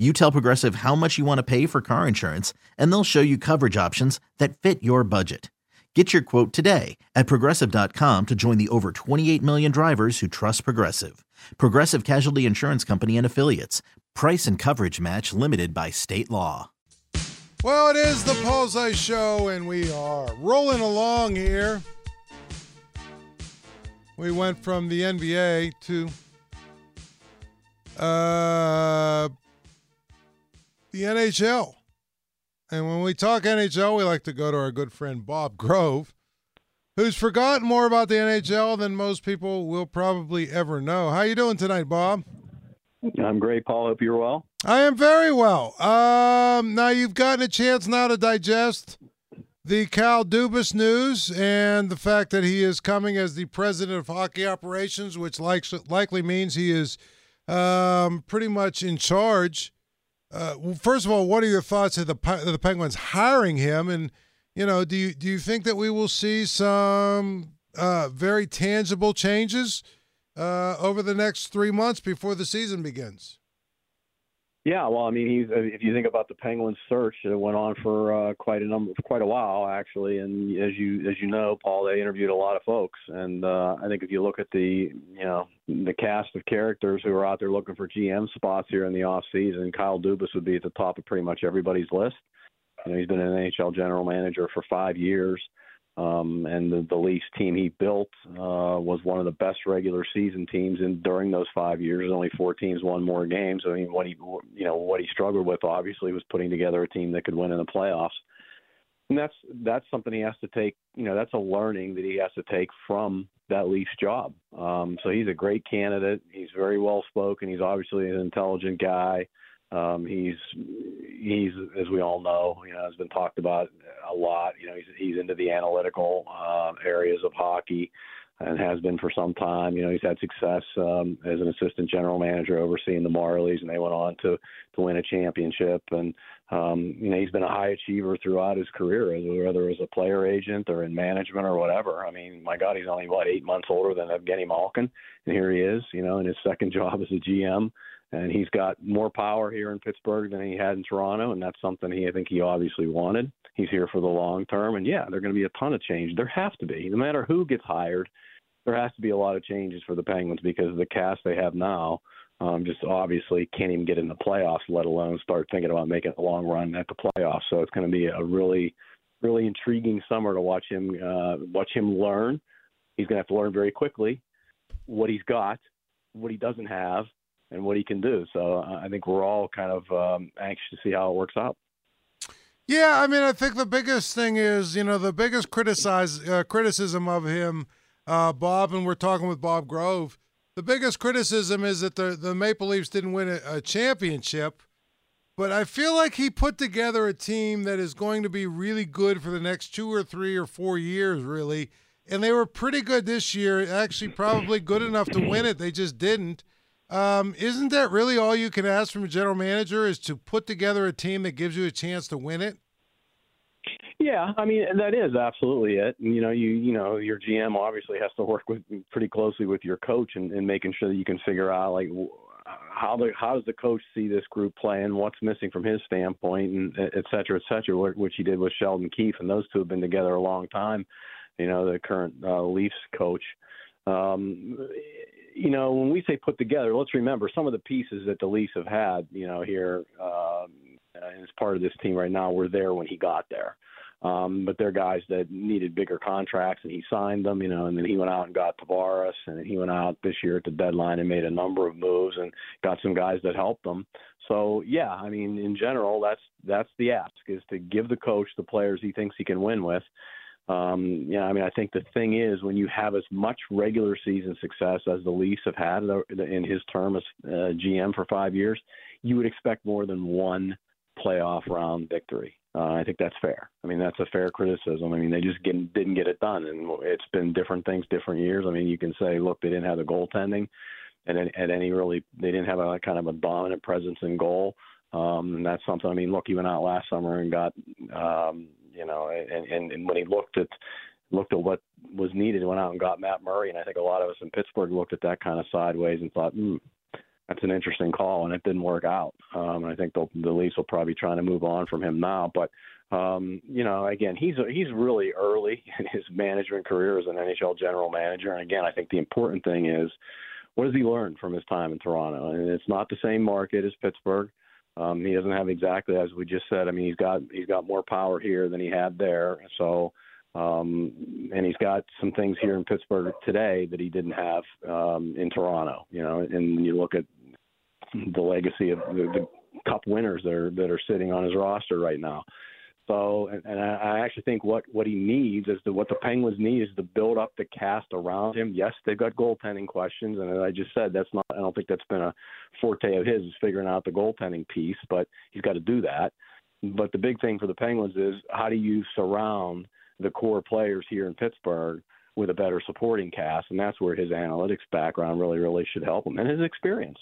you tell Progressive how much you want to pay for car insurance, and they'll show you coverage options that fit your budget. Get your quote today at progressive.com to join the over 28 million drivers who trust Progressive. Progressive Casualty Insurance Company and Affiliates. Price and coverage match limited by state law. Well, it is the Pulse Show, and we are rolling along here. We went from the NBA to uh, the NHL. And when we talk NHL, we like to go to our good friend Bob Grove, who's forgotten more about the NHL than most people will probably ever know. How you doing tonight, Bob? I'm great, Paul. Hope you're well. I am very well. Um, now you've gotten a chance now to digest the Kyle Dubas news and the fact that he is coming as the president of hockey operations, which likes, likely means he is um, pretty much in charge uh, well, first of all, what are your thoughts of the the Penguins hiring him? And you know, do you do you think that we will see some uh, very tangible changes uh, over the next three months before the season begins? Yeah, well, I mean, he's if you think about the Penguins search, it went on for uh, quite a number, quite a while actually. And as you as you know, Paul, they interviewed a lot of folks, and uh, I think if you look at the you know the cast of characters who are out there looking for GM spots here in the off season, Kyle Dubas would be at the top of pretty much everybody's list. You know, he's been an NHL general manager for five years. Um, and the, the Leafs team he built uh, was one of the best regular season teams. And during those five years, only four teams won more games. I mean, what he, you know, what he struggled with obviously was putting together a team that could win in the playoffs. And that's that's something he has to take. You know, that's a learning that he has to take from that Leafs job. Um, so he's a great candidate. He's very well spoken. He's obviously an intelligent guy. Um, he's he's as we all know, you know, has been talked about a lot. You know, he's he's into the analytical uh, areas of hockey and has been for some time. You know, he's had success um, as an assistant general manager overseeing the Marlies, and they went on to to win a championship. And um, you know, he's been a high achiever throughout his career, whether as a player agent or in management or whatever. I mean, my God, he's only what eight months older than Evgeny Malkin, and here he is. You know, in his second job as a GM and he's got more power here in Pittsburgh than he had in Toronto, and that's something he I think he obviously wanted. He's here for the long term, and yeah, there're going to be a ton of change. There have to be, no matter who gets hired. There has to be a lot of changes for the Penguins because the cast they have now um, just obviously can't even get in the playoffs, let alone start thinking about making a long run at the playoffs. So it's going to be a really, really intriguing summer to watch him uh, watch him learn. He's going to have to learn very quickly what he's got, what he doesn't have, and what he can do. So uh, I think we're all kind of um, anxious to see how it works out. Yeah, I mean, I think the biggest thing is, you know, the biggest criticize uh, criticism of him, uh, Bob, and we're talking with Bob Grove. The biggest criticism is that the the Maple Leafs didn't win a, a championship, but I feel like he put together a team that is going to be really good for the next two or three or four years, really. And they were pretty good this year, actually, probably good enough to win it. They just didn't. Um, isn't that really all you can ask from a general manager is to put together a team that gives you a chance to win it? Yeah, I mean that is absolutely it. You know, you you know your GM obviously has to work with pretty closely with your coach and, and making sure that you can figure out like how the how does the coach see this group playing, what's missing from his standpoint, and et cetera, et cetera, which he did with Sheldon Keefe, and those two have been together a long time. You know, the current uh, Leafs coach. Um, you know, when we say put together, let's remember some of the pieces that the Leafs have had, you know, here um, as part of this team right now were there when he got there. Um, but they're guys that needed bigger contracts, and he signed them, you know. And then he went out and got Tavares, and he went out this year at the deadline and made a number of moves and got some guys that helped them. So yeah, I mean, in general, that's that's the ask is to give the coach the players he thinks he can win with. Um, yeah, I mean, I think the thing is when you have as much regular season success as the Leafs have had in his term as uh, GM for five years, you would expect more than one playoff round victory. Uh, I think that's fair. I mean, that's a fair criticism. I mean, they just get, didn't get it done, and it's been different things, different years. I mean, you can say, look, they didn't have the goaltending, and at any really, they didn't have a kind of a dominant presence in goal. Um, and that's something. I mean, look, he went out last summer and got, um, you know, and, and, and when he looked at looked at what was needed, went out and got Matt Murray, and I think a lot of us in Pittsburgh looked at that kind of sideways and thought, hmm, that's an interesting call, and it didn't work out. Um, I think the, the Leafs will probably try to move on from him now, but um, you know, again, he's he's really early in his management career as an NHL general manager, and again, I think the important thing is what has he learned from his time in Toronto? And it's not the same market as Pittsburgh. Um, he doesn't have exactly as we just said. I mean, he's got he's got more power here than he had there. So, um, and he's got some things here in Pittsburgh today that he didn't have um, in Toronto. You know, and you look at the legacy of the, the Cup winners that are that are sitting on his roster right now. So, and, and I actually think what what he needs is the what the Penguins need is to build up the cast around him. Yes, they've got goaltending questions, and as I just said, that's not. I don't think that's been a forte of his is figuring out the goaltending piece, but he's got to do that. But the big thing for the Penguins is how do you surround the core players here in Pittsburgh with a better supporting cast, and that's where his analytics background really, really should help him and his experience.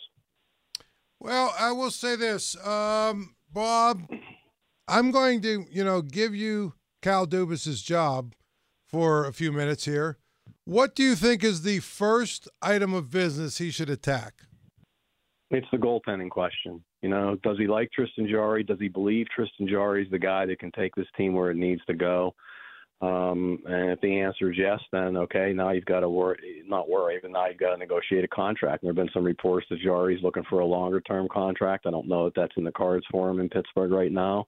Well, I will say this, um, Bob. I'm going to, you know, give you Kyle Dubas's job for a few minutes here. What do you think is the first item of business he should attack? It's the goaltending question. You know, does he like Tristan Jarry? Does he believe Tristan Jarry is the guy that can take this team where it needs to go? Um, and if the answer is yes, then okay, now you've got to worry, not worry, but now you've got to negotiate a contract. And there have been some reports that Jarry's looking for a longer term contract. I don't know if that's in the cards for him in Pittsburgh right now.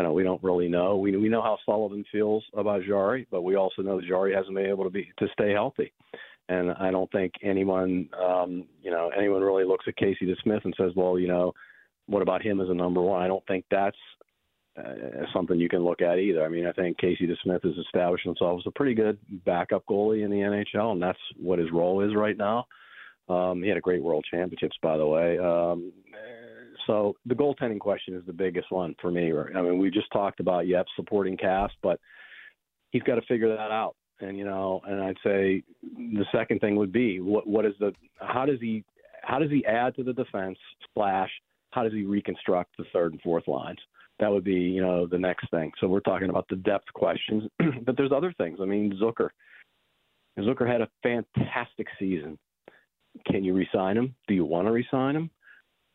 I know we don't really know. We we know how Sullivan feels about Jarry, but we also know that Jarry hasn't been able to be to stay healthy. And I don't think anyone, um, you know, anyone really looks at Casey DeSmith and says, well, you know, what about him as a number one? I don't think that's uh, something you can look at either. I mean, I think Casey DeSmith has established himself as a pretty good backup goalie in the NHL, and that's what his role is right now. Um, he had a great World Championships, by the way. Um, so the goaltending question is the biggest one for me. I mean, we just talked about yep, supporting cast, but he's got to figure that out. And you know, and I'd say the second thing would be what what is the how does he how does he add to the defense slash how does he reconstruct the third and fourth lines? That would be you know the next thing. So we're talking about the depth questions, but there's other things. I mean, Zucker. Zucker had a fantastic season. Can you resign him? Do you want to resign him?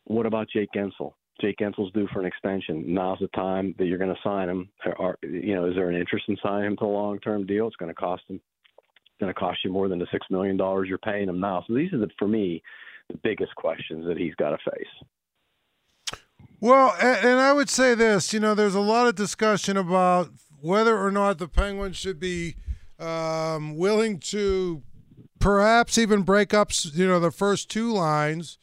What about Jake Guentzel? Jake Guentzel's due for an extension. Now's the time that you're going to sign him. Are, you know, is there an interest in signing him to a long-term deal? It's going to cost him. It's going to cost you more than the six million dollars you're paying him now. So these are the, for me, the biggest questions that he's got to face. Well, and, and I would say this. You know, there's a lot of discussion about whether or not the Penguins should be um, willing to perhaps even break up, you know, the first two lines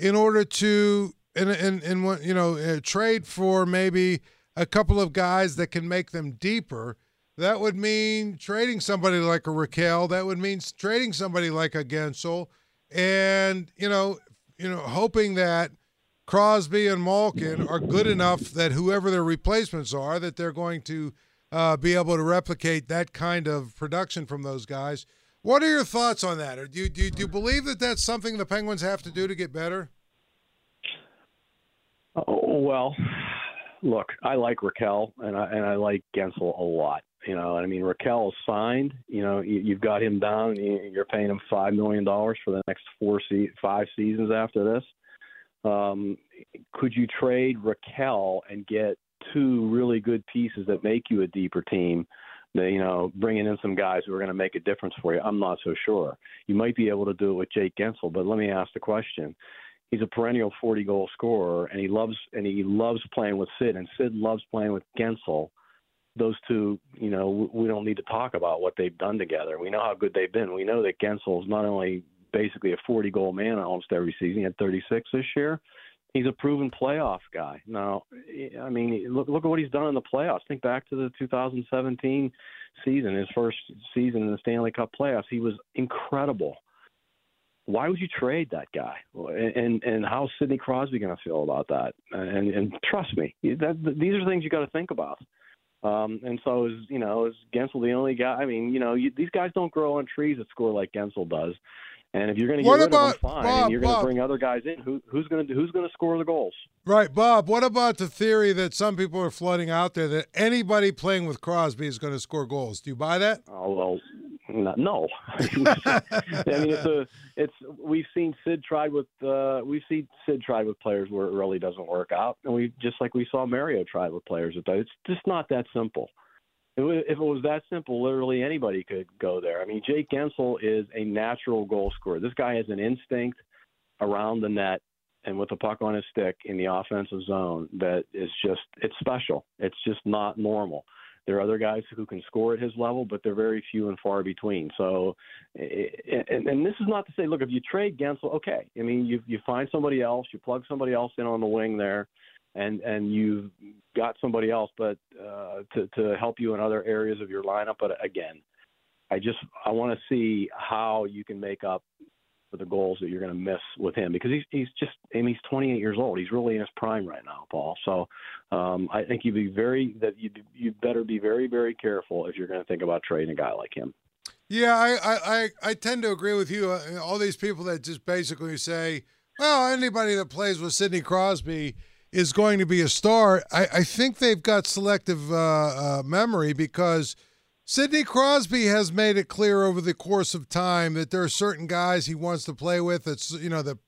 in order to and and and you know uh, trade for maybe a couple of guys that can make them deeper. That would mean trading somebody like a Rakell. That would mean trading somebody like a Guentzel, and you know, you know, hoping that Crosby and Malkin are good enough that whoever their replacements are, that they're going to uh, be able to replicate that kind of production from those guys. What are your thoughts on that? Or do you, do you, do you believe that that's something the Penguins have to do to get better? Oh, well, look, I like Rakell and I and I like Guentzel a lot. You know, I mean, Rakell is signed. You know, you, you've got him down. You're paying him five million dollars for the next four se- five seasons after this. Um, could you trade Rakell and get two really good pieces that make you a deeper team? You know, bringing in some guys who are going to make a difference for you. I'm not so sure. You might be able to do it with Jake Guentzel, but let me ask the question: He's a perennial 40 goal scorer, and he loves and he loves playing with Sid, and Sid loves playing with Guentzel. those two, you know, we don't need to talk about what they've done together. We know how good they've been. We know that Guentzel is not only basically a 40 goal man almost every season. He had 36 this year. He's a proven playoff guy. Now, I mean, look look at what he's done in the playoffs. Think back to the 2017 season, his first season in the Stanley Cup playoffs. He was incredible. Why would you trade that guy? And and, and how's Sidney Crosby going to feel about that? And and trust me, that these are things you got to think about. Um, and so is you know is Guentzel the only guy? I mean, you know, you, these guys don't grow on trees that score like Guentzel does. And if you're going to get about, of them, fine. Bob, and you're going Bob, to bring other guys in. Who, who's going to who's going to score the goals? Right, Bob. What about the theory that some people are flooding out there that anybody playing with Crosby is going to score goals? Do you buy that? Oh well, no. I mean, it's a it's we've seen Sid tried with uh, we've seen Sid tried with players where it really doesn't work out, and we just like we saw Mario try with players. It's just not that simple. If it was that simple, literally anybody could go there. I mean, Jake Guentzel is a natural goal scorer. This guy has an instinct around the net and with the puck on his stick in the offensive zone that is just it's special. It's just not normal. There are other guys who can score at his level, but they're very few and far between. So, and, and this is not to say, look, if you trade Guentzel, okay. I mean, you you find somebody else, you plug somebody else in on the wing there, and and you've got somebody else, but uh, to to help you in other areas of your lineup. But again, I just I want to see how you can make up for the goals that you're going to miss with him because he's he's just I mean he's 28 years old. He's really in his prime right now, Paul. So um, I think you'd be very that you you better be very very careful if you're going to think about trading a guy like him. Yeah, I, I, I tend to agree with you. Uh, all these people that just basically say, well, anybody that plays with Sidney Crosby is going to be a star. I, I think they've got selective uh, uh, memory because Sidney Crosby has made it clear over the course of time that there are certain guys he wants to play with. That's you know that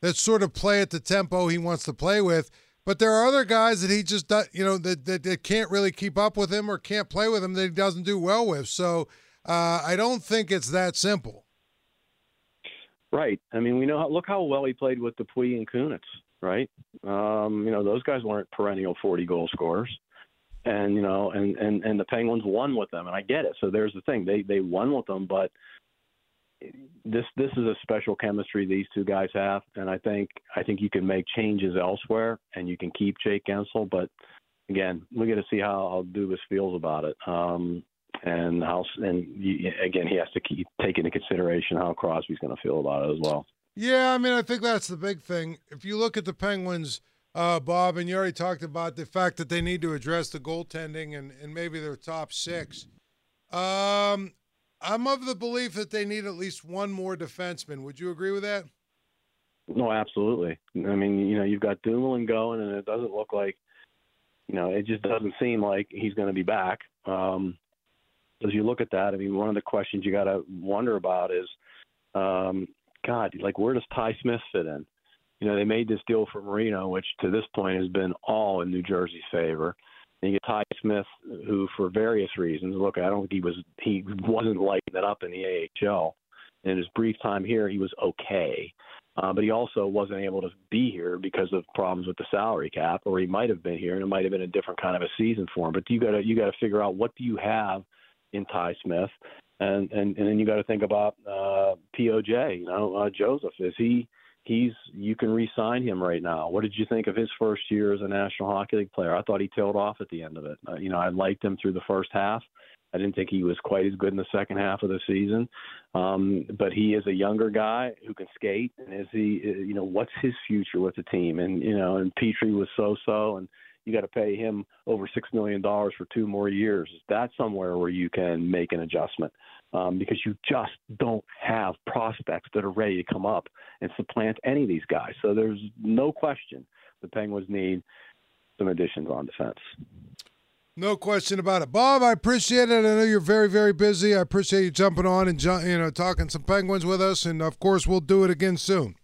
that sort of play at the tempo he wants to play with. But there are other guys that he just you know that, that, that can't really keep up with him or can't play with him that he doesn't do well with. So uh, I don't think it's that simple. Right. I mean, we know look how well he played with Dupuis and Kunitz right? Um, you know, those guys weren't perennial 40 goal scorers. And you know, and and and the Penguins won with them, and I get it. So there's the thing; they they won with them, but this this is a special chemistry these two guys have, and I think I think you can make changes elsewhere, and you can keep Jake Guentzel. But again, we got to see how, how Dubas feels about it, um, and how and you, again he has to keep take into consideration how Crosby's going to feel about it as well. Yeah, I mean, I think that's the big thing. If you look at the Penguins, uh, Bob, and you already talked about the fact that they need to address the goaltending and, and maybe their top six. Um, I'm of the belief that they need at least one more defenseman. Would you agree with that? No, absolutely. I mean, you know, you've got Dumoulin going, and it doesn't look like, you know, it just doesn't seem like he's going to be back. Um, as you look at that, I mean, one of the questions you got to wonder about is, um, God, like where does Ty Smith fit in? You know, they made this deal for Marino, which to this point has been all in New Jersey's favor. And you get Ty Smith, who for various reasons, look, I don't think he was he wasn't lighting it up in the AHL. In his brief time here, he was okay. Uh, but he also wasn't able to be here because of problems with the salary cap, or he might have been here, and it might have been a different kind of a season for him. But you got to you got to figure out what do you have in Ty Smith, and and and then you got to think about uh, POJ. You know, uh, Joseph is he he's you can re-sign him right now. What did you think of his first year as a National Hockey League player? I thought he tailed off at the end of it. Uh, you know, I liked him through the first half. I didn't think he was quite as good in the second half of the season, um, but he is a younger guy who can skate. And is he, uh, you know, what's his future with the team? And you know, and Petry was so-so, and you got to pay him over six million dollars for two more years. That's somewhere where you can make an adjustment um, because you just don't have prospects that are ready to come up and supplant any of these guys. So there's no question the Penguins need some additions on defense. No question about it, Bob. I appreciate it. I know you're very, very busy. I appreciate you jumping on and you know talking some Penguins with us, and of course we'll do it again soon.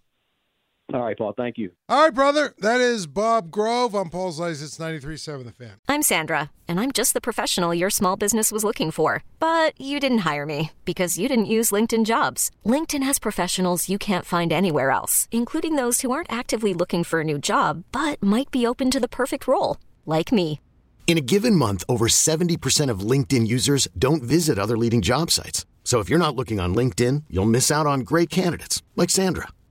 All right, Paul. Thank you. All right, brother. That is Bob Grove. I'm Paul Zeise. It's 93.7 The Fan. I'm Sandra, and I'm just the professional your small business was looking for. But you didn't hire me because you didn't use LinkedIn Jobs. LinkedIn has professionals you can't find anywhere else, including those who aren't actively looking for a new job, but might be open to the perfect role, like me. In a given month, over 70% of LinkedIn users don't visit other leading job sites. So if you're not looking on LinkedIn, you'll miss out on great candidates like Sandra.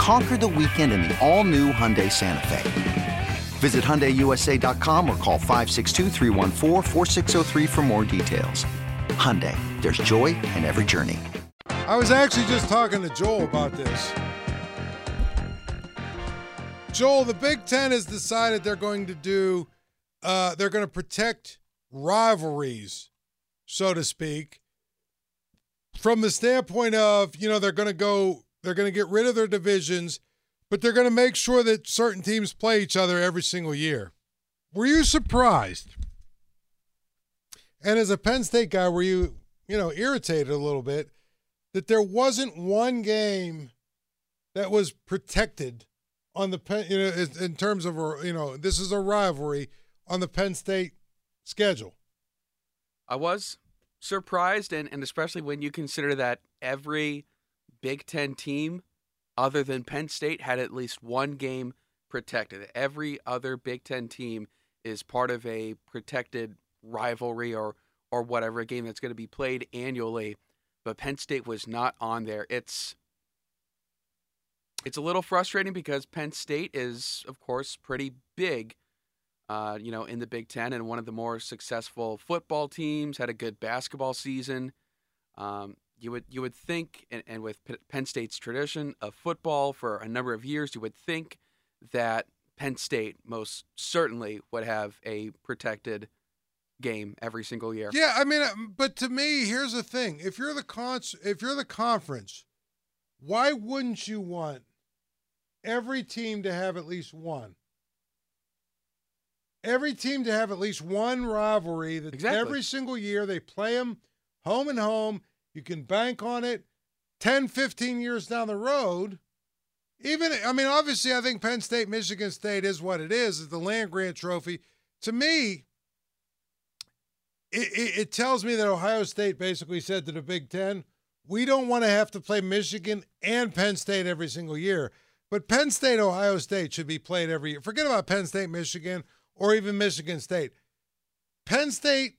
Conquer the weekend in the all new Hyundai Santa Fe. Visit HyundaiUSA.com or call 562 for more details. Hyundai, there's joy in every journey. I was actually just talking to Joel about this. Joel, the Big Ten has decided they're going to do, uh, they're going to protect rivalries, so to speak, from the standpoint of, you know, they're going to go, they're going to get rid of their divisions, but they're going to make sure that certain teams play each other every single year. Were you surprised? And as a Penn State guy, were you, you know, irritated a little bit that there wasn't one game that was protected on the Penn, you know, in terms of, you know, this is a rivalry on the Penn State schedule. I was surprised, and, and especially when you consider that every Big Ten team other than Penn State had at least one game protected. Every other Big Ten team is part of a protected rivalry or or whatever a game that's going to be played annually, but Penn State was not on there. It's it's a little frustrating because Penn State is, of course, pretty big, uh, you know, in the Big Ten and one of the more successful football teams. Had a good basketball season. Um, you would you would think, and, and with Penn State's tradition of football for a number of years, you would think that Penn State most certainly would have a protected game every single year. Yeah, I mean, uh, but to me, here's the thing: if you're the con- if you're the conference, why wouldn't you want every team to have at least one? Every team to have at least one rivalry that Exactly. every single year they play them home and home. You can bank on it 10, 15 years down the road. Even, I mean, obviously, I think Penn State, Michigan State is what it is, is the land grant trophy. To me, it, it, it tells me that Ohio State basically said to the Big Ten, we don't want to have to play Michigan and Penn State every single year. But Penn State, Ohio State should be played every year. Forget about Penn State, Michigan, or even Michigan State. Penn State,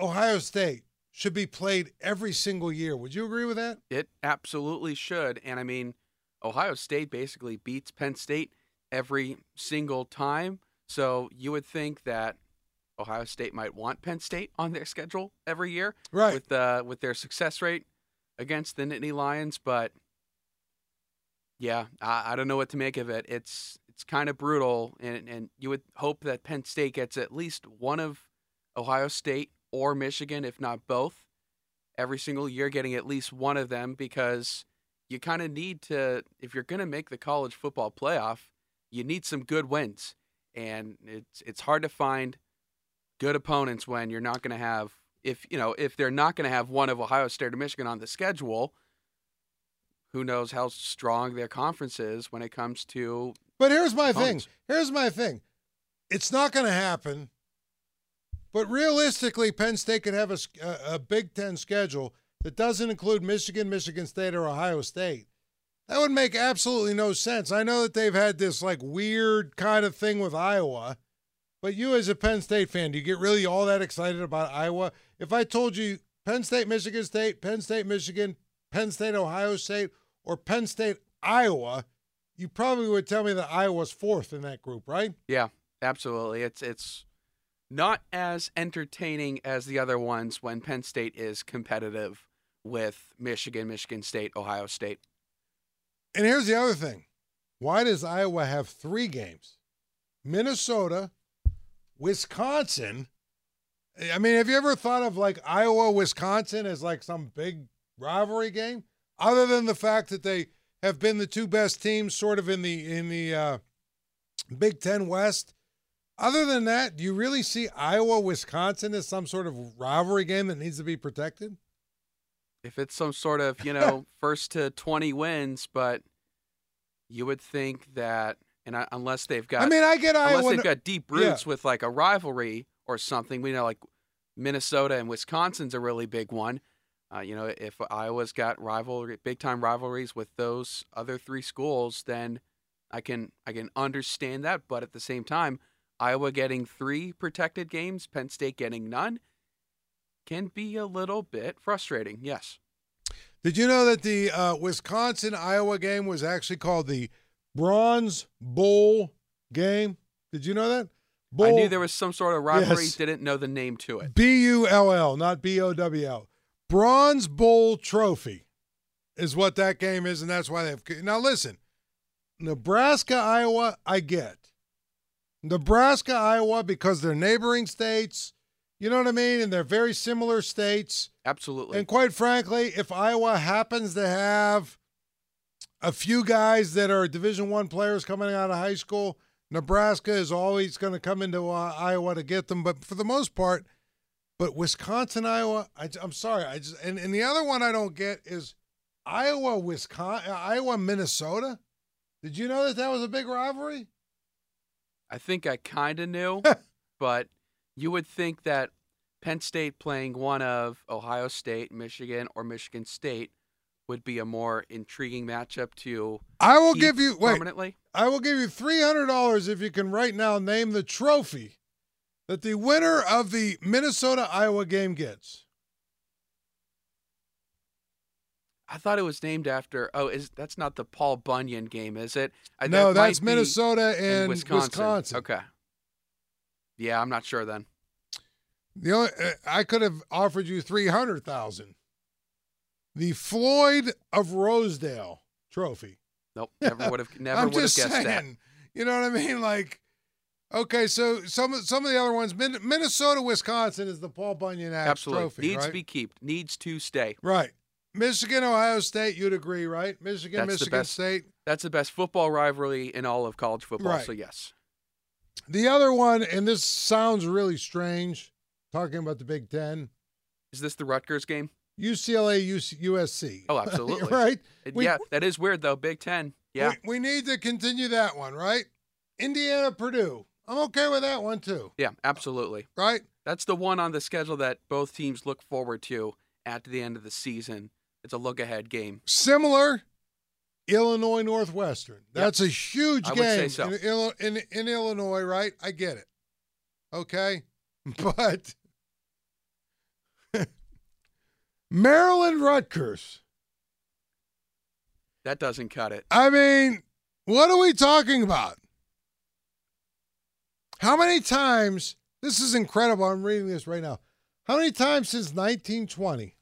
Ohio State should be played every single year. Would you agree with that? It absolutely should. And I mean, Ohio State basically beats Penn State every single time. So you would think that Ohio State might want Penn State on their schedule every year, Right. With uh, with their success rate against the Nittany Lions, but yeah, I, I don't know what to make of it. It's it's kind of brutal, and and you would hope that Penn State gets at least one of Ohio State or Michigan, if not both, every single year, getting at least one of them because you kind of need to, if you're going to make the college football playoff, you need some good wins. And it's it's hard to find good opponents when you're not going to have if you know if they're not going to have one of Ohio State or Michigan on the schedule. Who knows how strong their conference is when it comes to But here's my thing. Here's my thing. It's not going to happen. But realistically, Penn State could have a Big Ten schedule that doesn't include Michigan, Michigan State, or Ohio State. That would make absolutely no sense. I know that they've had this like weird kind of thing with Iowa, but you as a Penn State fan, do you get really all that excited about Iowa? If I told you Penn State, Michigan State, Penn State, Michigan, Penn State, Ohio State, or Penn State, Iowa, you probably would tell me that Iowa's fourth in that group, right? Yeah, absolutely. It's it's Not as entertaining as the other ones when Penn State is competitive with Michigan, Michigan State, Ohio State. And here's the other thing why does Iowa have three games? Minnesota, Wisconsin. I mean, have you ever thought of like Iowa, Wisconsin as like some big rivalry game? Other than the fact that they have been the two best teams sort of in the in the uh, Big Ten West. Other than that, do you really see Iowa, Wisconsin as some sort of rivalry game that needs to be protected? If it's some sort of, you know, first to 20 wins, but you would think that, and I, unless they've got, I mean, I get Iowa unless they've got deep yeah. roots with like a rivalry or something, we know like Minnesota and Wisconsin's a really big one. Uh, you know, if Iowa's got rivalry, big time rivalries with those other three schools, then I can I can understand that. But at the same time, Iowa getting three protected games, Penn State getting none, can be a little bit frustrating. Yes. Did you know that the uh, Wisconsin Iowa game was actually called the Bronze Bull game? Did you know that? Bowl, I knew there was some sort of rivalry, Yes. didn't know the name to it. B U L L, not B O W L. Bronze Bull Trophy is what that game is, and that's why they've. Now listen, Nebraska, Iowa, I get. Nebraska, Iowa, because they're neighboring states. You know what I mean? And they're very similar states. Absolutely. And quite frankly, if Iowa happens to have a few guys that are Division One players coming out of high school, Nebraska is always going to come into uh, Iowa to get them. But for the most part, but Wisconsin, Iowa, I, am sorry, I just and, and the other one I don't get is Iowa, Wisconsin, Iowa, Minnesota. Did you know that that was a big rivalry? I think I kind of knew, but you would think that Penn State playing one of Ohio State, Michigan, or Michigan State would be a more intriguing matchup to I will give you wait. permanently. I will give you three hundred dollars if you can right now name the trophy that the winner of the Minnesota Iowa game gets. I thought it was named after. Oh, is that's not the Paul Bunyan game, is it? Uh, no, that that's Minnesota and Wisconsin. Wisconsin. Okay. Yeah, I'm not sure then. The only uh, I could have offered you three hundred thousand. The Floyd of Rosedale Trophy. Nope, never would have never would have guessed saying. that. You know what I mean? Like, okay, so some of some of the other ones, Minnesota, Wisconsin is the Paul Bunyan Axe Absolutely. Trophy, Needs right? to be kept. Needs to stay. right. Michigan, Ohio State, you'd agree, right? Michigan, That's Michigan best. State. That's the best football rivalry in all of college football. Right. So yes. The other one, and this sounds really strange, talking about the Big Ten, Is this the Rutgers game? UCLA, UC, USC. Oh, absolutely. right? We- yeah, that is weird though. Big Ten. Yeah. We, we need to continue that one, right? Indiana, Purdue. I'm okay with that one too, Yeah, absolutely. right? That's the one on the schedule that both teams look forward to at the end of the season. It's a look ahead game. Similar, Illinois Northwestern. That's a huge I game so. in, in, in Illinois, right? I get it. Okay. But Maryland Rutgers. That doesn't cut it. I mean, what are we talking about? How many times? This is incredible. I'm reading this right now. How many times since 1920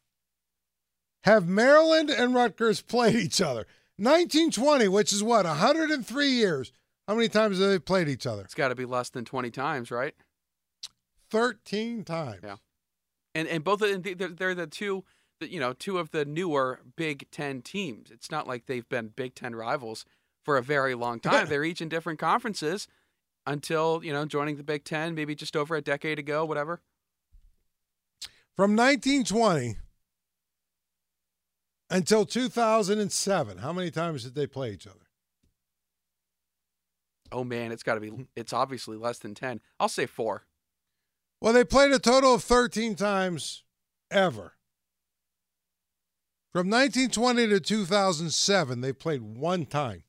have Maryland and Rutgers played each other? 1920, which is what, 103 years. How many times have they played each other? It's got to be less than 20 times, right? 13 times. Yeah. And and both of them, they're, they're the two, you know, two of the newer Big Ten teams. It's not like they've been Big Ten rivals for a very long time. they're each in different conferences until you know joining the Big Ten, maybe just over a decade ago, whatever. From 1920 until 2007, how many times did they play each other? Oh man, it's got to be. It's obviously less than 10. I'll say four. Well, they played a total of 13 times ever. From 1920 to 2007, they played one time.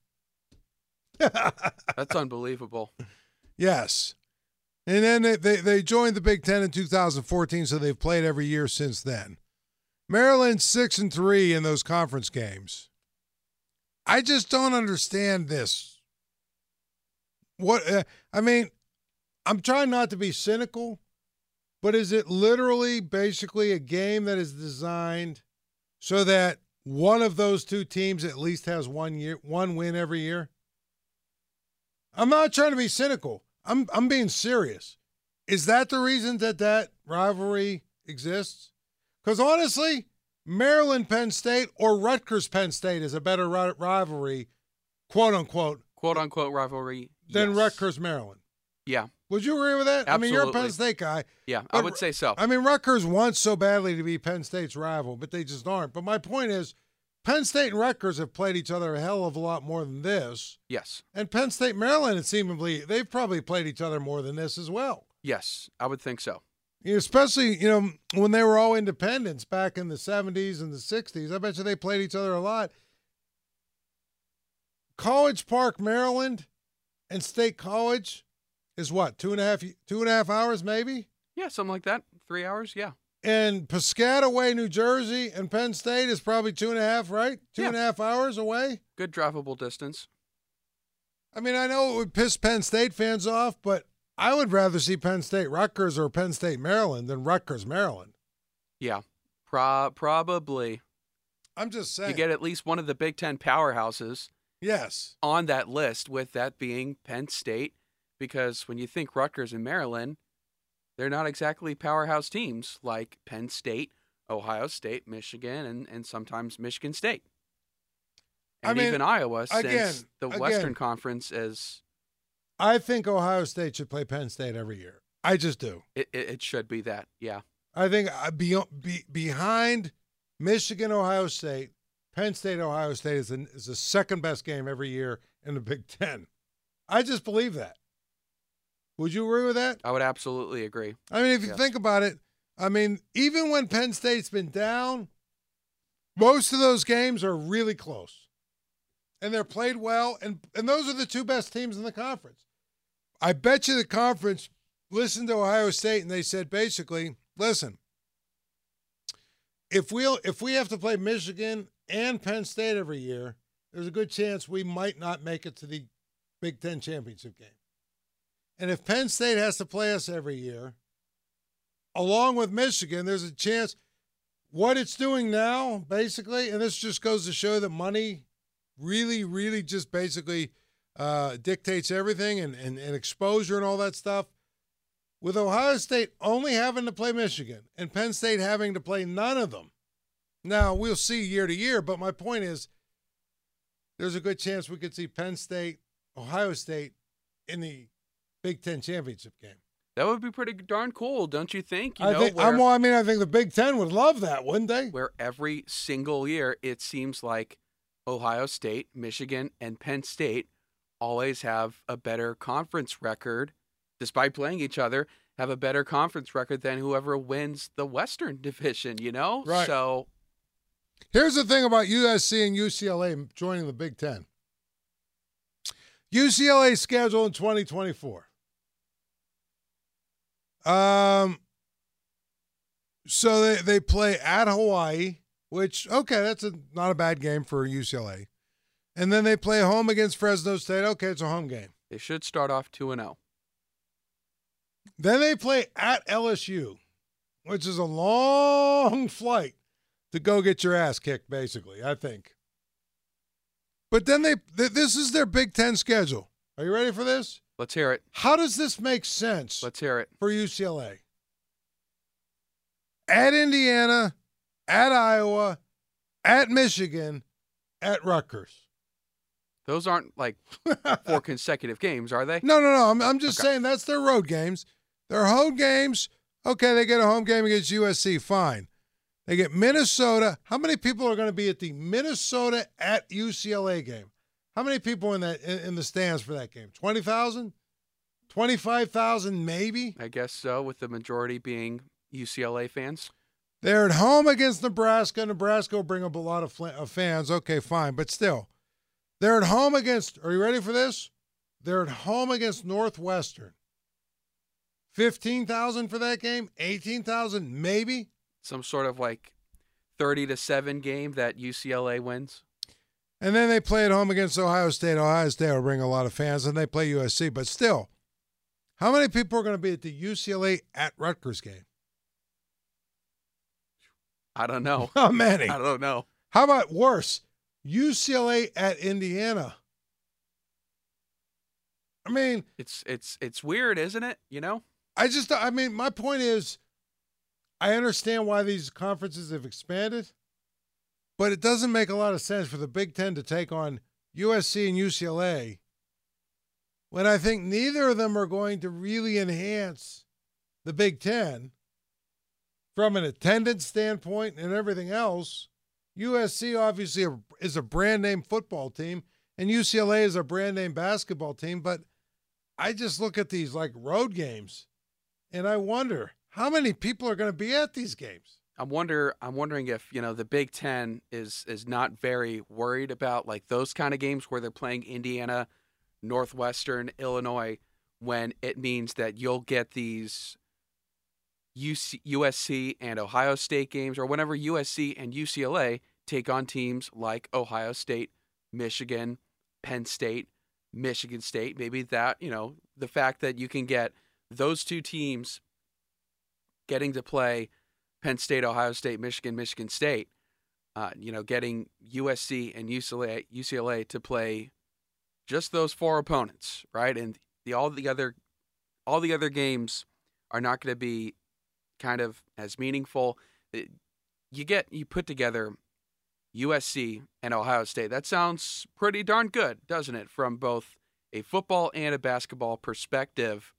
That's unbelievable. Yes. And then they, they, they joined the Big Ten in 2014, so they've played every year since then. Maryland six and three in those conference games. I just don't understand this. What uh, I mean, I'm trying not to be cynical, But is it literally basically a game that is designed so that one of those two teams at least has one year one win every year? I'm not trying to be cynical. I'm I'm being serious. Is that the reason that that rivalry exists? Cuz honestly, Maryland Penn State or Rutgers Penn State is a better ri- rivalry, quote unquote, Quote unquote rivalry. than yes. Rutgers Maryland. Yeah. Would you agree with that? Absolutely. I mean, you're a Penn State guy. Yeah. I would say so. I mean, Rutgers wants so badly to be Penn State's rival, but they just aren't. But my point is, Penn State and Rutgers have played each other a hell of a lot more than this. yes. And Penn State, Maryland, it seemingly they've probably played each other more than this as well. Yes. I would think so. Especially you know when they were all independents back in the '70s and the '60s. I bet you they played each other a lot. College Park, Maryland, and State College is what two and a half two and a half hours maybe. Yeah. Something like that. Three hours. Yeah. And Piscataway, New Jersey, and Penn State is probably two and a half, right? Two Yeah. and a half hours away. Good drivable distance. I mean, I know it would piss Penn State fans off, but I would rather see Penn State Rutgers or Penn State Maryland than Rutgers Maryland. Yeah. Pro- probably. I'm just saying. You get at least one of the Big Ten powerhouses yes. on that list, with that being Penn State, because when you think Rutgers and Maryland, they're not exactly powerhouse teams like Penn State, Ohio State, Michigan, and, and sometimes Michigan State. I mean, even Iowa, since again- the again- Western Conference is I think Ohio State should play Penn State every year. I just do. it, it, should be that. Yeah. I think uh, be, be, behind Michigan, Ohio State, Penn State, Ohio State is, an, is the second best game every year in the Big Ten. I just believe that. Would you agree with that? I would absolutely agree. I mean, if you Yes. think about it, I mean, even when Penn State's been down, most of those games are really close. And they're played well, and, and those are the two best teams in the conference. I bet you the conference listened to Ohio State and they said basically, listen, if we if we have to play Michigan and Penn State every year, there's a good chance we might not make it to the Big Ten championship game. And if Penn State has to play us every year, along with Michigan, there's a chance what it's doing now, basically, and this just goes to show that money really, really just basically uh, dictates everything and, and, and exposure and all that stuff. With Ohio State only having to play Michigan and Penn State having to play none of them. Now, we'll see year to year, but my point is there's a good chance we could see Penn State, Ohio State in the Big Ten championship game. That would be pretty darn cool, don't you think? You I know, think where, I mean, I think the Big Ten would love that, wouldn't they? where every single year it seems like Ohio State, Michigan, and Penn State always have a better conference record, despite playing each other, have a better conference record than whoever wins the Western Division, you know? Right. So, Here's the thing about USC and UCLA joining the Big Ten. UCLA schedule in 2024. Um, so they, they play at Hawaii, which okay, that's a not a bad game for UCLA. And then they play home against Fresno State. Okay, it's a home game. they should start off 2 and oh. 0. Then they play at LSU, which is a long flight to go get your ass kicked, basically, I think. But then they, th- this is their Big Ten schedule. Are you ready for this? Let's hear it. How does this make sense Let's hear it. for UCLA? At Indiana, at Iowa, at Michigan, at Rutgers. Those aren't like four consecutive games, are they? No, no, no. I'm, I'm just Okay. saying that's their road games. Their home games, okay, they get a home game against USC, fine. They get Minnesota. How many people are going to be at the Minnesota at UCLA game? How many people in that in, in the stands for that game? 20,000? 25,000 maybe? I guess so, with the majority being UCLA fans. They're at home against Nebraska. Nebraska will bring up a lot of, fl- of fans. Okay, fine, but still. They're at home against, are you ready for this? They're at home against Northwestern. 15,000 for that game? 18,000 maybe? Some sort of like 30 to 7 game that UCLA wins. And then they play at home against Ohio State. Ohio State will bring a lot of fans, and they play USC. But still, how many people are going to be at the UCLA at Rutgers game? I don't know. How many? I don't know. How about worse? UCLA at Indiana. I mean, It's it's it's weird, isn't it? You know? I just, I mean, my point is, I understand why these conferences have expanded, but it doesn't make a lot of sense for the Big Ten to take on USC and UCLA when I think neither of them are going to really enhance the Big Ten from an attendance standpoint and everything else. USC obviously is a brand name football team, and UCLA is a brand name basketball team, but I just look at these like road games and I wonder how many people are going to be at these games. I wonder I'm wondering if, you know, the Big 10 is is not very worried about like those kind of games where they're playing Indiana, Northwestern, Illinois when it means that you'll get these USC and Ohio State games or whenever USC and UCLA take on teams like Ohio State, Michigan, Penn State, Michigan State, maybe that, you know, the fact that you can get those two teams getting to play Penn State, Ohio State, Michigan, Michigan State, uh, you know, getting USC and UCLA, UCLA to play just those four opponents, right? And the all the other all the other games are not going to be kind of as meaningful. It- You get you put together USC and Ohio State. That sounds pretty darn good, doesn't it? From both a football and a basketball perspective.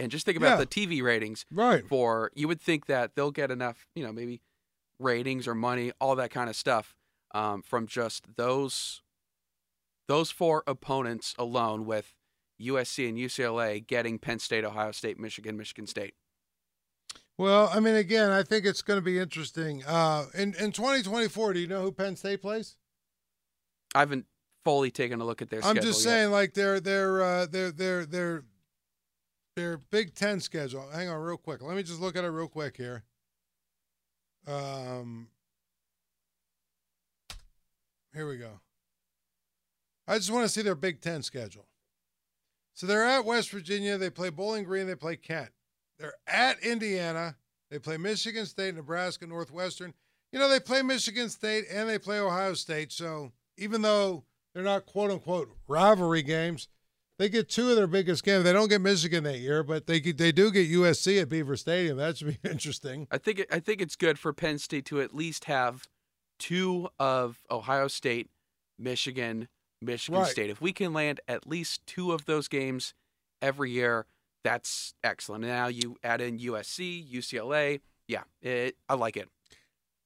And just think about Yeah. the TV ratings Right. for you would think that they'll get enough, you know, maybe ratings or money, all that kind of stuff um, from just those those four opponents alone with USC and UCLA getting Penn State, Ohio State, Michigan, Michigan State. Well, I mean, again, I think it's going to be interesting. Uh, in in 2024, do you know who Penn State plays? I haven't fully taken a look at their I'm just yet. saying, like their their uh, their their their their Big Ten schedule. Hang on, real quick. Let me just look at it real quick here. Um, here we go. I just want to see their Big Ten schedule. So they're at West Virginia. They play Bowling Green. They play Kent. They're at Indiana. They play Michigan State, Nebraska, Northwestern. You know, they play Michigan State and they play Ohio State. So even though they're not quote unquote rivalry games, they get two of their biggest games. They don't get Michigan that year, but they they do get USC at Beaver Stadium. That should be interesting. I think I think it's good for Penn State to at least have two of Ohio State, Michigan, Michigan Right. State. If we can land at least two of those games every year, that's excellent. Now you add in USC, UCLA. Yeah, it, I like it.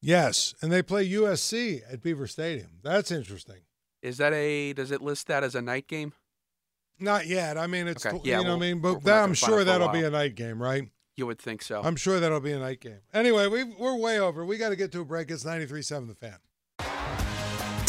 Yes, and they play USC at Beaver Stadium. That's interesting. Is that a? Does it list that as a night game? Not yet. I mean, it's Okay. Yeah, you know well, what I mean, but that, I'm sure that'll be a night game, right? You would think so. I'm sure that'll be a night game. Anyway, we we're way over. We got to get to a break. It's 93.7 The Fan.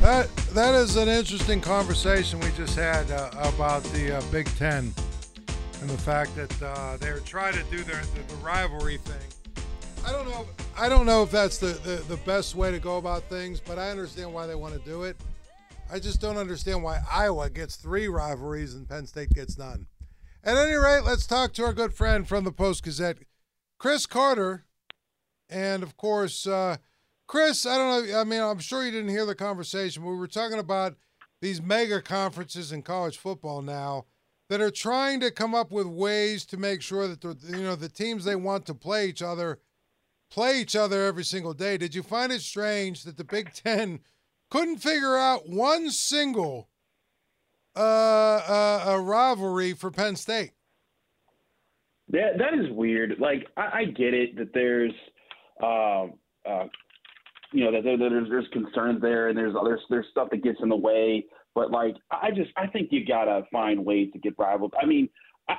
That that is an interesting conversation we just had uh, about the uh, Big Ten and the fact that uh, they're trying to do their the, rivalry thing. I don't know. I don't know if that's the, the, the best way to go about things, but I understand why they want to do it. I just don't understand why Iowa gets three rivalries and Penn State gets none. At any rate, let's talk to our good friend from the Post Gazette, Chris Carter. And of course, uh, Chris, I don't know. I mean, I'm sure you didn't hear the conversation. We were talking about these mega conferences in college football now that are trying to come up with ways to make sure that the you know the teams they want to play each other play each other every single day. Did you find it strange that the Big Ten couldn't figure out one single uh, uh, a rivalry for Penn State? That that is weird. Like I, I get it that there's, uh, uh, you know, that there, there's there's concerns there, and there's there's there's stuff that gets in the way. But like I just I think you gotta find ways to get rivaled. I mean,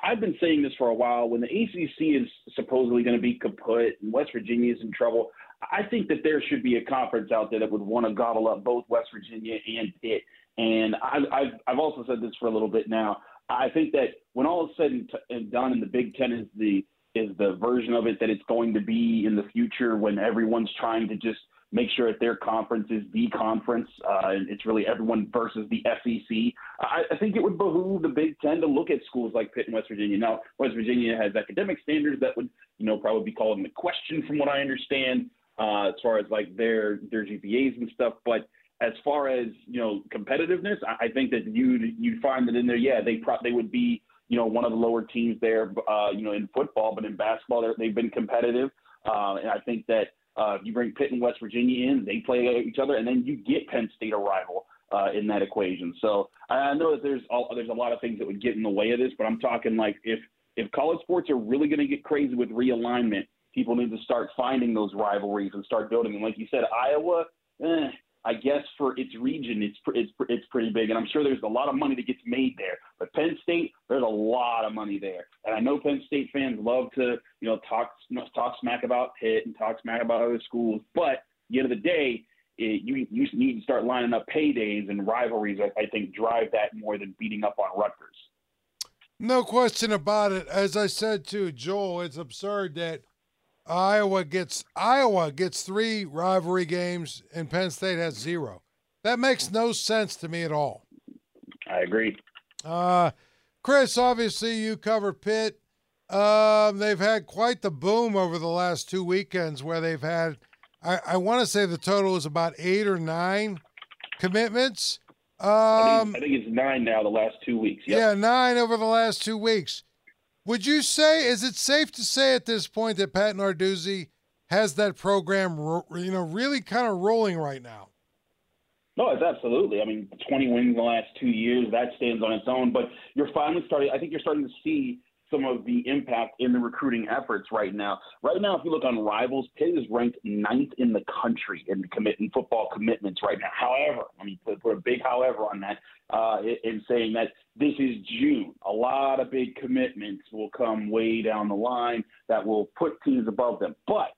I've been saying this for a while. When the ACC is supposedly going to be kaput and West Virginia is in trouble, I think that there should be a conference out there that would want to gobble up both West Virginia and Pitt. And I've, I've, I've also said this for a little bit now. I think that when all is said and done, and the Big Ten is the is the version of it that it's going to be in the future, when everyone's trying to just make sure that their conference is the conference. Uh, and it's really everyone versus the SEC. I, I think it would behoove the Big Ten to look at schools like Pitt and West Virginia. Now, West Virginia has academic standards that would, you know, probably be called into question from what I understand, uh, as far as like their their GPAs and stuff. But as far as you know, competitiveness, I, I think that you'd you'd find that in there, yeah, they pro- they would be. You know, one of the lower teams there, uh, you know, in football, but in basketball, they've been competitive. Uh, and I think that uh, you bring Pitt and West Virginia in, they play each other, and then you get Penn State a rival uh, in that equation. So I know that there's all, there's a lot of things that would get in the way of this, but I'm talking like if if college sports are really going to get crazy with realignment, people need to start finding those rivalries and start building. And like you said, Iowa, eh, I guess for its region, it's it's it's pretty big, and I'm sure there's a lot of money that gets made there. But Penn State, there's a lot of money there, and I know Penn State fans love to you know talk talk smack about Pitt and talk smack about other schools. But the end of the day, it, you you need to start lining up paydays and rivalries. I, I think drive that more than beating up on Rutgers. No question about it. As I said to Joel, it's absurd that Iowa gets Iowa gets three rivalry games and Penn State has zero. That makes no sense to me at all. I agree. Uh, Chris, obviously you cover Pitt. Um, they've had quite the boom over the last two weekends where they've had, I, I want to say the total is about eight or nine commitments. Um, I, think, I think it's nine now the last two weeks. Yep. Yeah, nine over the last two weeks. Would you say is it safe to say at this point that Pat Narduzzi has that program, you know, really kind of rolling right now? No, it's absolutely. I mean, 20 wins in the last two years that stands on its own. But you're finally starting. I think you're starting to see some of the impact in the recruiting efforts right now. Right now, if you look on Rivals, Pitt is ranked ninth in the country in football commitments right now. However, let me put, put a big however on that uh, in saying that this is June. A lot of big commitments will come way down the line that will put teams above them. But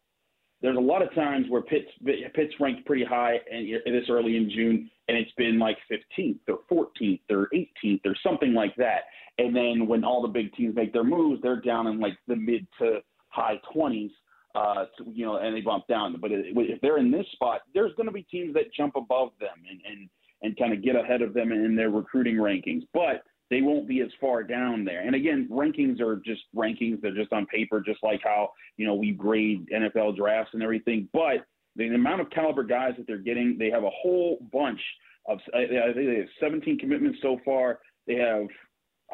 there's a lot of times where Pitt's, Pitt's ranked pretty high and this early in June, and it's been like 15th or 14th or 18th or something like that. And then when all the big teams make their moves, they're down in like the mid to high 20s. Uh, to, you know, and they bump down. But if they're in this spot, there's going to be teams that jump above them and and and kind of get ahead of them in their recruiting rankings. But they won't be as far down there. And again, rankings are just rankings. They're just on paper, just like how you know we grade NFL drafts and everything. But the amount of caliber guys that they're getting, they have a whole bunch of. I think they have 17 commitments so far. They have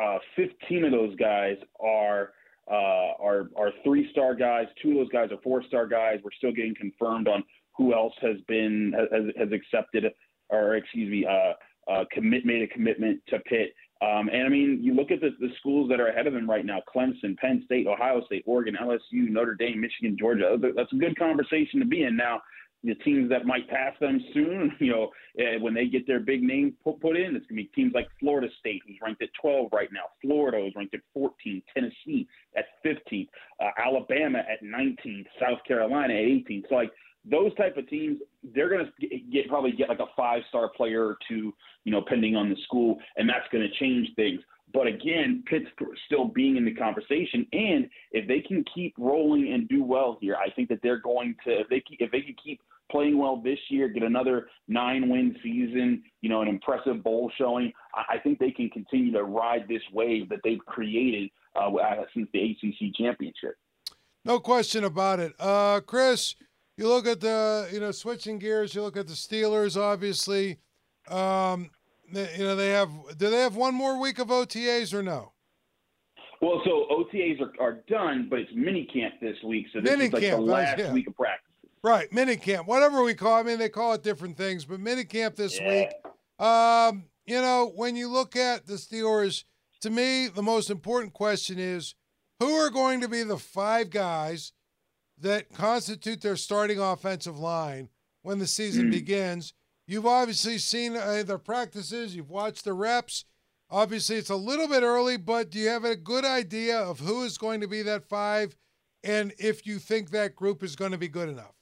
uh, 15 of those guys are uh, are are three star guys. Two of those guys are four star guys. We're still getting confirmed on who else has been has, has accepted or excuse me uh, uh, commit made a commitment to Pitt. Um, and I mean, you look at the, the schools that are ahead of them right now: Clemson, Penn State, Ohio State, Oregon, LSU, Notre Dame, Michigan, Georgia. That's a good conversation to be in now the teams that might pass them soon, you know, uh, when they get their big name put, put in, it's going to be teams like Florida State, who's ranked at 12 right now. Florida is ranked at 14. Tennessee at 15. Uh, Alabama at 19. South Carolina at 18. So, like, those type of teams, they're going to get probably get like a five star player or two, you know, pending on the school, and that's going to change things. But again, Pittsburgh still being in the conversation, and if they can keep rolling and do well here, I think that they're going to. If they if they can keep playing well this year, get another nine win season, you know, an impressive bowl showing, I think they can continue to ride this wave that they've created uh, since the ACC championship. No question about it. Uh, Chris, you look at the, you know, switching gears, you look at the Steelers, obviously. Um, they, you know, they have, do they have one more week of OTAs or no? Well, so OTAs are, are done, but it's mini camp this week. So this mini is like camp, the last yeah. week of practice. Right, mini camp, whatever we call. It. I mean, they call it different things, but mini camp this yeah. week. Um, you know, when you look at the Steelers, to me, the most important question is who are going to be the five guys that constitute their starting offensive line when the season mm. begins. You've obviously seen uh, their practices, you've watched the reps. Obviously, it's a little bit early, but do you have a good idea of who is going to be that five and if you think that group is going to be good enough?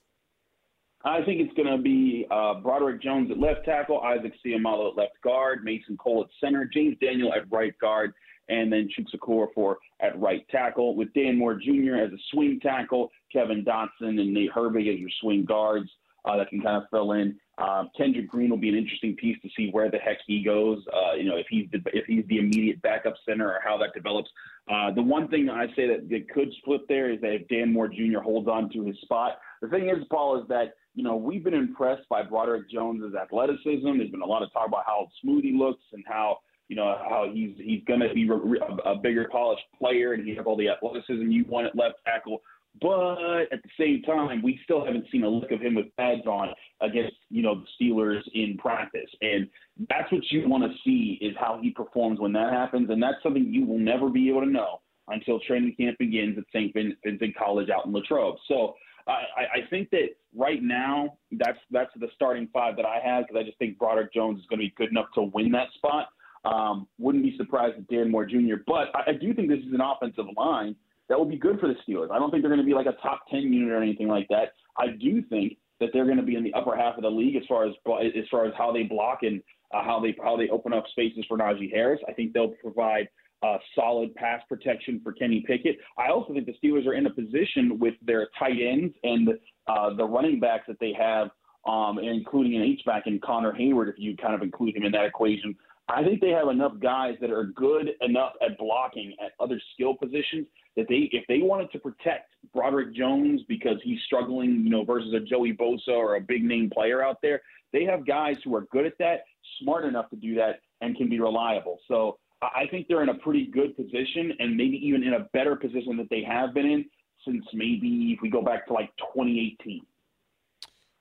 I think it's going to be uh, Broderick Jones at left tackle, Isaac Seumalo at left guard, Mason Cole at center, James Daniel at right guard, and then Chukwueze for at right tackle, with Dan Moore Jr. as a swing tackle, Kevin Dotson and Nate Herbig as your swing guards uh, that can kind of fill in. Um, Kendrick Green will be an interesting piece to see where the heck he goes. Uh, you know, if he's the, if he's the immediate backup center or how that develops. Uh, the one thing I say that, that could split there is that if Dan Moore Jr. holds on to his spot. The thing is, Paul, is that you know, we've been impressed by Broderick Jones's athleticism. There's been a lot of talk about how smooth he looks and how, you know, how he's he's going to be a, a bigger polished player and he has all the athleticism you want at left tackle. But at the same time, we still haven't seen a look of him with pads on against, you know, the Steelers in practice. And that's what you want to see is how he performs when that happens. And that's something you will never be able to know until training camp begins at St. Vincent College out in Latrobe. So I, I think that right now that's that's the starting five that I have because I just think Broderick Jones is going to be good enough to win that spot. Um, wouldn't be surprised if Dan Moore Jr. But I, I do think this is an offensive line that will be good for the Steelers. I don't think they're going to be like a top ten unit or anything like that. I do think that they're going to be in the upper half of the league as far as as far as how they block and uh, how they how they open up spaces for Najee Harris. I think they'll provide uh, solid pass protection for Kenny Pickett. I also think the Steelers are in a position with their tight ends and uh, the running backs that they have, um, including an H-back in Connor Heyward, if you kind of include him in that equation. I think they have enough guys that are good enough at blocking at other skill positions that they, if they wanted to protect Broderick Jones because he's struggling, you know, versus a Joey Bosa or a big name player out there, they have guys who are good at that, smart enough to do that, and can be reliable. So I think they're in a pretty good position and maybe even in a better position that they have been in since maybe if we go back to like 2018.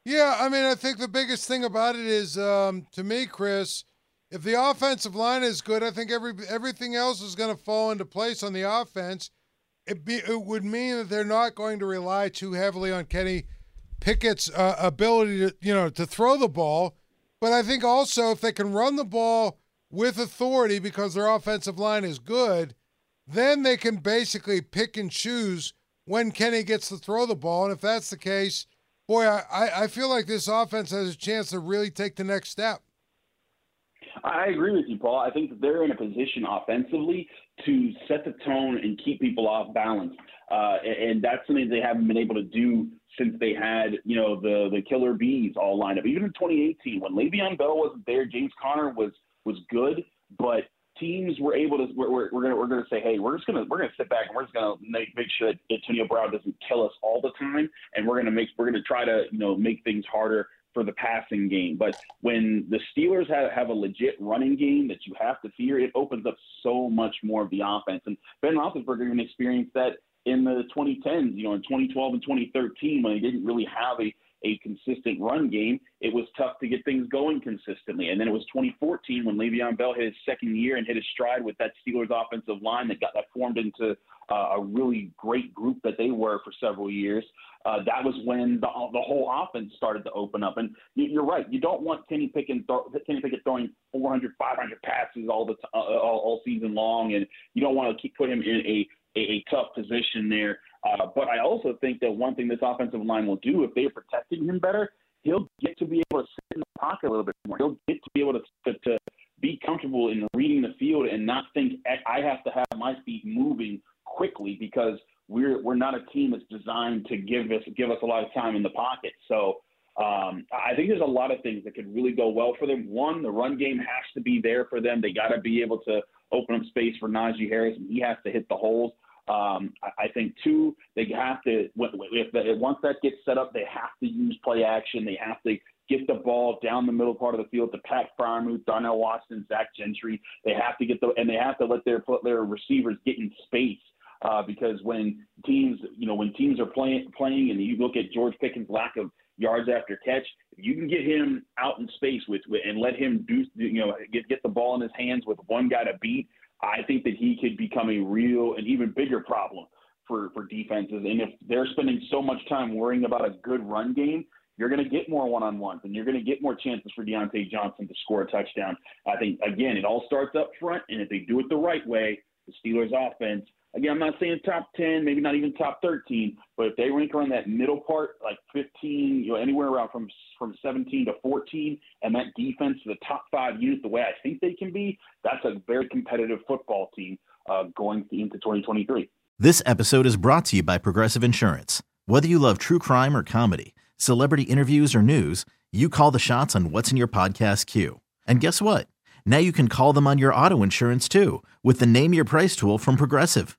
Yeah, I mean, I think the biggest thing about it is, um, to me, Chris, if the offensive line is good, I think every everything else is going to fall into place on the offense. It, be, it would mean that they're not going to rely too heavily on Kenny Pickett's uh, ability to, you know, to throw the ball. But I think also if they can run the ball with authority because their offensive line is good, then they can basically pick and choose when Kenny gets to throw the ball. And if that's the case, boy, I, I feel like this offense has a chance to really take the next step. I agree with you, Paul. I think that they're in a position offensively to set the tone and keep people off balance, uh, and that's something they haven't been able to do since they had, you know, the the killer bees all lined up. Even in 2018, when Le'Veon Bell wasn't there, James Conner was was good, but teams were able to we're, we're, we're gonna we're gonna say hey we're just gonna we're gonna sit back and we're just gonna make make sure that Antonio Brown doesn't kill us all the time and we're gonna make we're gonna try to you know make things harder for the passing game. But when the Steelers have, have a legit running game that you have to fear, it opens up so much more of the offense. And Ben Roethlisberger even experienced that in the 2010s, you know, in 2012 and 2013 when they didn't really have a a consistent run game, it was tough to get things going consistently. And then it was 2014 when Le'Veon Bell hit his second year and hit his stride with that Steelers offensive line that got that formed into uh, a really great group that they were for several years. Uh, that was when the, the whole offense started to open up. And you're right. You don't want Kenny Pickett, Kenny Pickett throwing 400, 500 passes all the t- uh, all, all season long, and you don't want to keep put him in a a, a tough position there. Uh, but I also think that one thing this offensive line will do, if they're protecting him better, he'll get to be able to sit in the pocket a little bit more. He'll get to be able to to, to be comfortable comfortable in reading the field and not think I have to have my feet moving quickly because we're we're not a team that's designed to give us give us a lot of time in the pocket. So um, I think there's a lot of things that could really go well for them. One, the run game has to be there for them. They got to be able to open up space for Najee Harris, and he has to hit the holes. Um, I think two, they have to if the, once that gets set up, they have to use play action. They have to get the ball down the middle part of the field to Pat Freiermuth, Darnell Washington, Zach Gentry. They have to get the and they have to let their their receivers get in space. Uh, because when teams, you know, when teams are playing, playing, and you look at George Pickens' lack of yards after catch, if you can get him out in space with, with and let him do, you know, get get the ball in his hands with one guy to beat, I think that he could become a real and even bigger problem for for defenses. And if they're spending so much time worrying about a good run game, you're going to get more one-on-ones and you're going to get more chances for Diontae Johnson to score a touchdown. I think again, it all starts up front, and if they do it the right way, the Steelers' offense. Again, I'm not saying top 10, maybe not even top 13, but if they rank around that middle part, like 15, you know, anywhere around from from 17 to 14, and that defense, to the top five units, the way I think they can be, that's a very competitive football team uh, going into 2023. This episode is brought to you by Progressive Insurance. Whether you love true crime or comedy, celebrity interviews or news, you call the shots on what's in your podcast queue. And guess what? Now you can call them on your auto insurance too with the Name Your Price tool from Progressive.